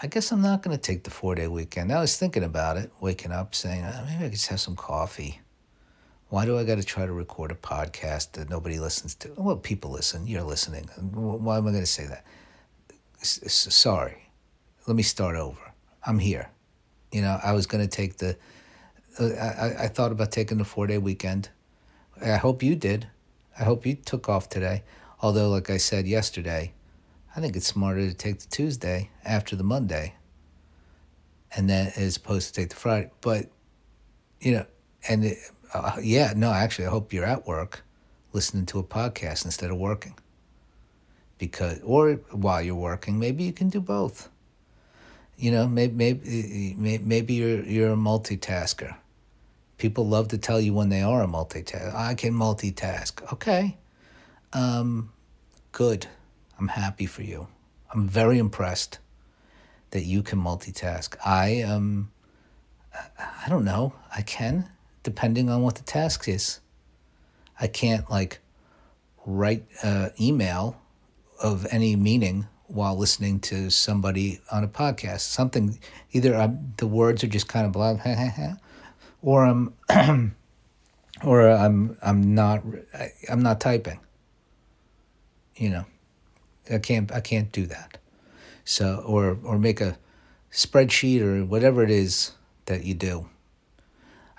I guess I'm not going to take the four day weekend. I was thinking about it, waking up saying, oh, maybe I could just have some coffee. Why do I got to try to record a podcast that nobody listens to? Well, people listen. You're listening. Why am I going to say that? Sorry. Let me start over. I'm here. You know, I was going to take the. Uh, I, I thought about taking the four day weekend. I hope you did. I hope you took off today. Although, like I said yesterday, I think it's smarter to take the Tuesday after the Monday, and then as opposed to take the Friday. But you know, and it, uh, yeah, no, actually, I hope you're at work listening to a podcast instead of working. Because, or while you're working, maybe you can do both. You know, maybe maybe maybe you're you're a multitasker. People love to tell you when they are a multitasker. I can multitask. Okay, um, good I'm happy for you. I'm very impressed that you can multitask. I um I don't know. I can depending on what the task is. I can't like write an email of any meaning while listening to somebody on a podcast. Something either I'm, the words are just kind of blah, or I'm or I'm I'm not I'm not typing. You know. I can't I can't do that. So or or make a spreadsheet or whatever it is that you do.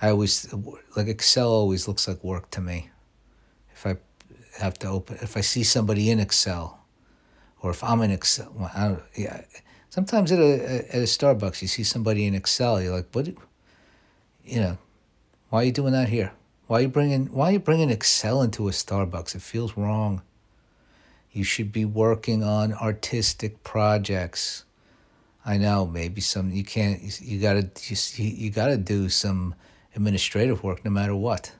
I always like Excel always looks like work to me. If I have to open if I see somebody in Excel or if I'm in Excel I don't, yeah sometimes at a at a Starbucks you see somebody in Excel you're like what you know why are you doing that here? Why are you bringing why are you bringing Excel into a Starbucks? It feels wrong. You should be working on artistic projects. I know maybe some you can't you got to you, you got to do some administrative work no matter what.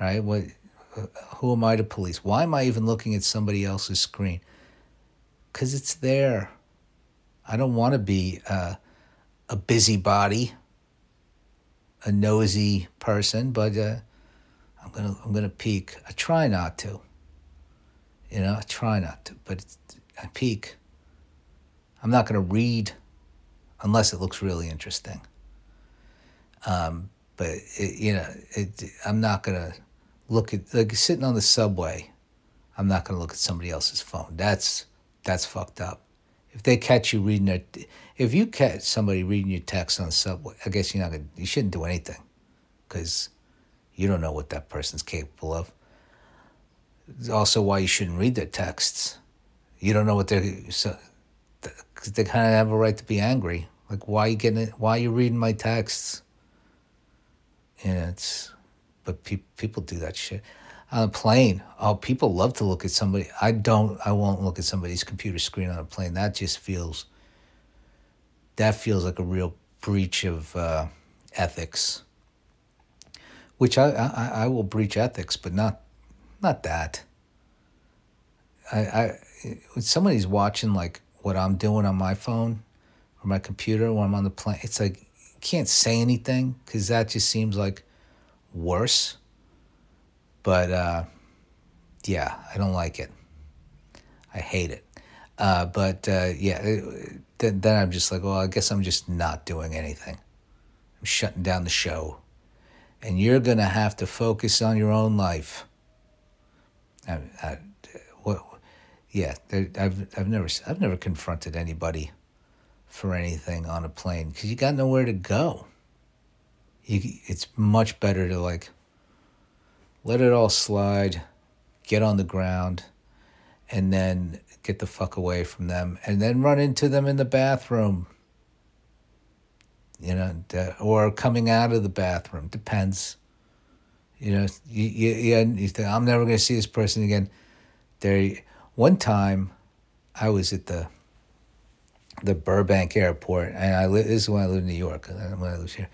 Right? What who am I to police? Why am I even looking at somebody else's screen? Cuz it's there. I don't want to be a, a busybody, a nosy person, but uh, I'm gonna I'm gonna peek. I try not to. You know, I try not to, but I peek. I'm not going to read unless it looks really interesting. Um, but it, you know, it, I'm not going to look at like sitting on the subway. I'm not going to look at somebody else's phone. That's that's fucked up. If they catch you reading their, if you catch somebody reading your text on the subway, I guess you're not gonna, you shouldn't do anything, because you don't know what that person's capable of also why you shouldn't read their texts. You don't know what they're so cause they kind of have a right to be angry. Like why are you getting it? Why are you reading my texts? And it's, but pe- people do that shit on a plane. Oh, people love to look at somebody. I don't. I won't look at somebody's computer screen on a plane. That just feels. That feels like a real breach of uh, ethics. Which I, I I will breach ethics, but not not that. I, I when somebody's watching like what I'm doing on my phone or my computer when I'm on the plane, it's like can't say anything because that just seems like worse. But uh, yeah, I don't like it. I hate it. Uh, but uh, yeah, then, then I'm just like, well, I guess I'm just not doing anything. I'm shutting down the show. And you're going to have to focus on your own life. I, I, what, yeah, I've I've never I've never confronted anybody for anything on a plane because you got nowhere to go. You, it's much better to like let it all slide, get on the ground, and then get the fuck away from them, and then run into them in the bathroom. You know, or coming out of the bathroom depends. You know, you, you, you think, I'm never going to see this person again. There, one time, I was at the the Burbank airport, and I li- this is when I lived in New York. When I lived here,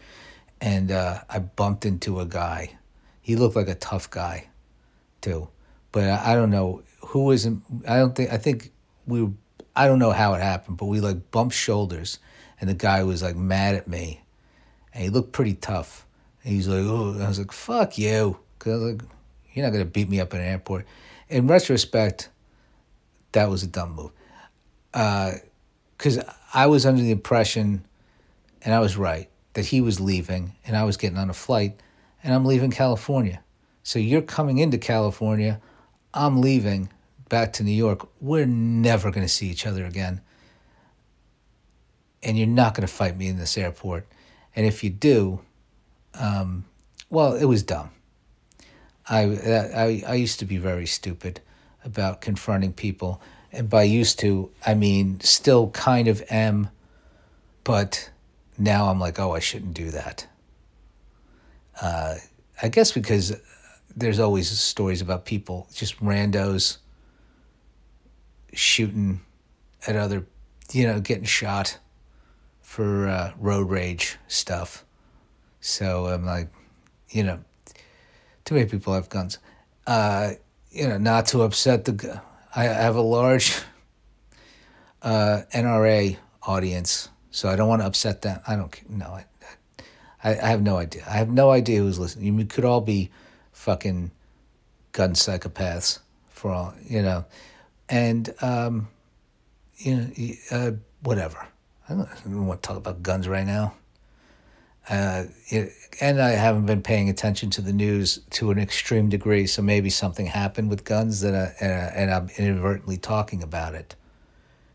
and uh, I bumped into a guy. He looked like a tough guy, too, but I, I don't know who was. I don't think. I think we. Were, I don't know how it happened, but we like bumped shoulders, and the guy was like mad at me, and he looked pretty tough he's like, oh, I was like, fuck you. Cause I was like, you're not going to beat me up in an airport. In retrospect, that was a dumb move. Uh, because I was under the impression, and I was right, that he was leaving and I was getting on a flight and I'm leaving California. So you're coming into California, I'm leaving back to New York. We're never going to see each other again. And you're not going to fight me in this airport. And if you do, um, well, it was dumb. I, I, I used to be very stupid about confronting people. And by used to, I mean still kind of am, but now I'm like, oh, I shouldn't do that. Uh, I guess because there's always stories about people, just randos shooting at other, you know, getting shot for uh, road rage stuff. So I'm like, you know, too many people have guns. Uh, you know, not to upset the. I have a large uh, NRA audience, so I don't want to upset them. I don't know. I, I, have no idea. I have no idea who's listening. You could all be fucking gun psychopaths for all you know, and um, you know, uh, whatever. I don't, I don't want to talk about guns right now. Uh, it, and I haven't been paying attention to the news to an extreme degree, so maybe something happened with guns that I, uh, and I'm inadvertently talking about it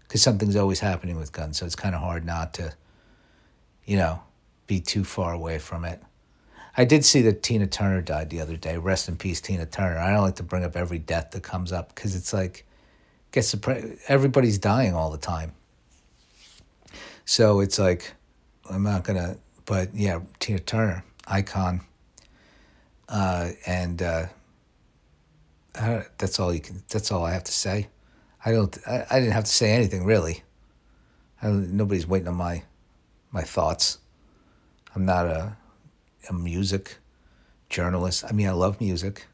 because something's always happening with guns, so it's kind of hard not to, you know, be too far away from it. I did see that Tina Turner died the other day. Rest in peace, Tina Turner. I don't like to bring up every death that comes up because it's like, gets everybody's dying all the time. So it's like, I'm not gonna but yeah, Tina Turner, icon. Uh, and uh, that's all you can. That's all I have to say. I don't. I, I didn't have to say anything really. nobody's waiting on my my thoughts. I'm not a a music journalist. I mean, I love music.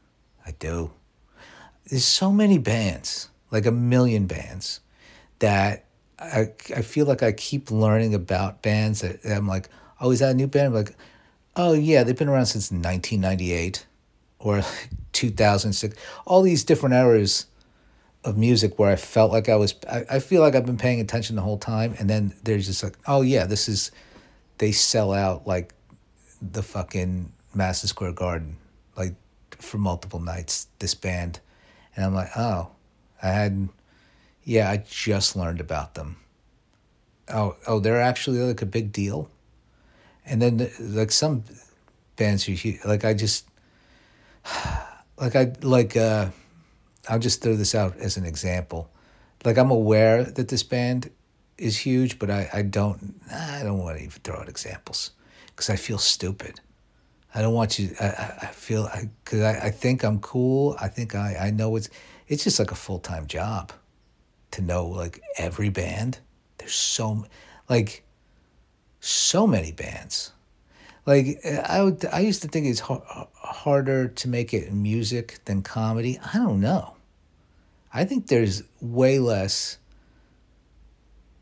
I do. There's so many bands, like a million bands, that I I feel like I keep learning about bands that I'm like, oh, is that a new band? I'm like, oh, yeah, they've been around since 1998 or 2006. All these different eras of music where I felt like I was, I, I feel like I've been paying attention the whole time. And then there's just like, oh, yeah, this is, they sell out like the fucking Madison Square Garden, like for multiple nights, this band. And I'm like, oh, I hadn't, yeah, I just learned about them. Oh, oh, they're actually like a big deal and then like some bands you like I just like I like uh I'll just throw this out as an example. Like I'm aware that this band is huge, but I, I don't I don't want to even throw out examples because I feel stupid. I don't want you. I, I feel I because I, I, I think I'm cool. I think I, I know it's it's just like a full time job to know like every band. There's so like so many bands. Like uh, I would, I used to think it's harder to make it in music than comedy. I don't know. I think there's way less.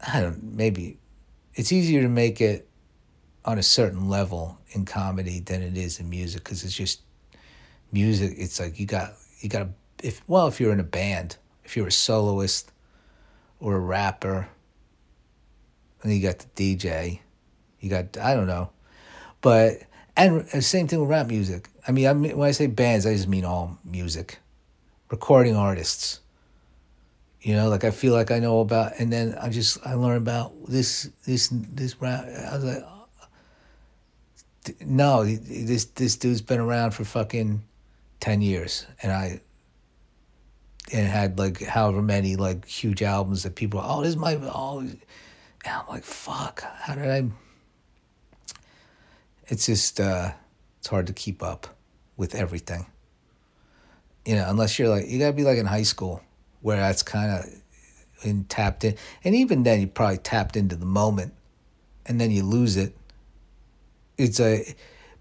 I don't maybe it's easier to make it on a certain level in comedy than it is in music because it's just music. It's like you got you got if well if you're in a band, if you're a soloist or a rapper, and you got the DJ you got I don't know, but and uh, same thing with rap music. I mean, I mean, when I say bands, I just mean all music, recording artists. You know, like I feel like I know about, and then I just I learn about this this this rap. I was like, no, this this dude's been around for fucking ten years, and I and had like however many like huge albums that people oh this is my oh and I'm like fuck how did I it's just uh, it's hard to keep up with everything. You know, unless you're like you gotta be like in high school where that's kind of in tapped in, and even then you probably tapped into the moment, and then you lose it. It's a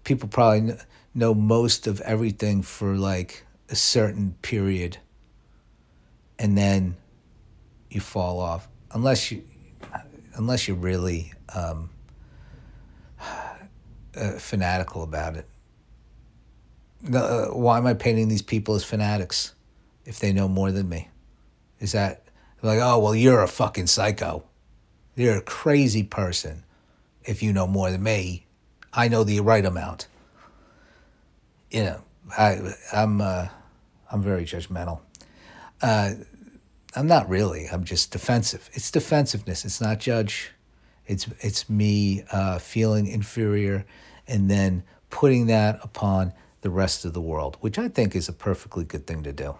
people probably know most of everything for like a certain period, and then you fall off unless you unless you really um, uh, fanatical about it. Uh, why am I painting these people as fanatics if they know more than me? Is that like, oh, well, you're a fucking psycho? You're a crazy person if you know more than me. I know the right amount. You know, I I'm uh, I'm very judgmental. Uh, I'm not really. I'm just defensive. It's defensiveness. It's not judge. It's it's me uh, feeling inferior, and then putting that upon the rest of the world, which I think is a perfectly good thing to do.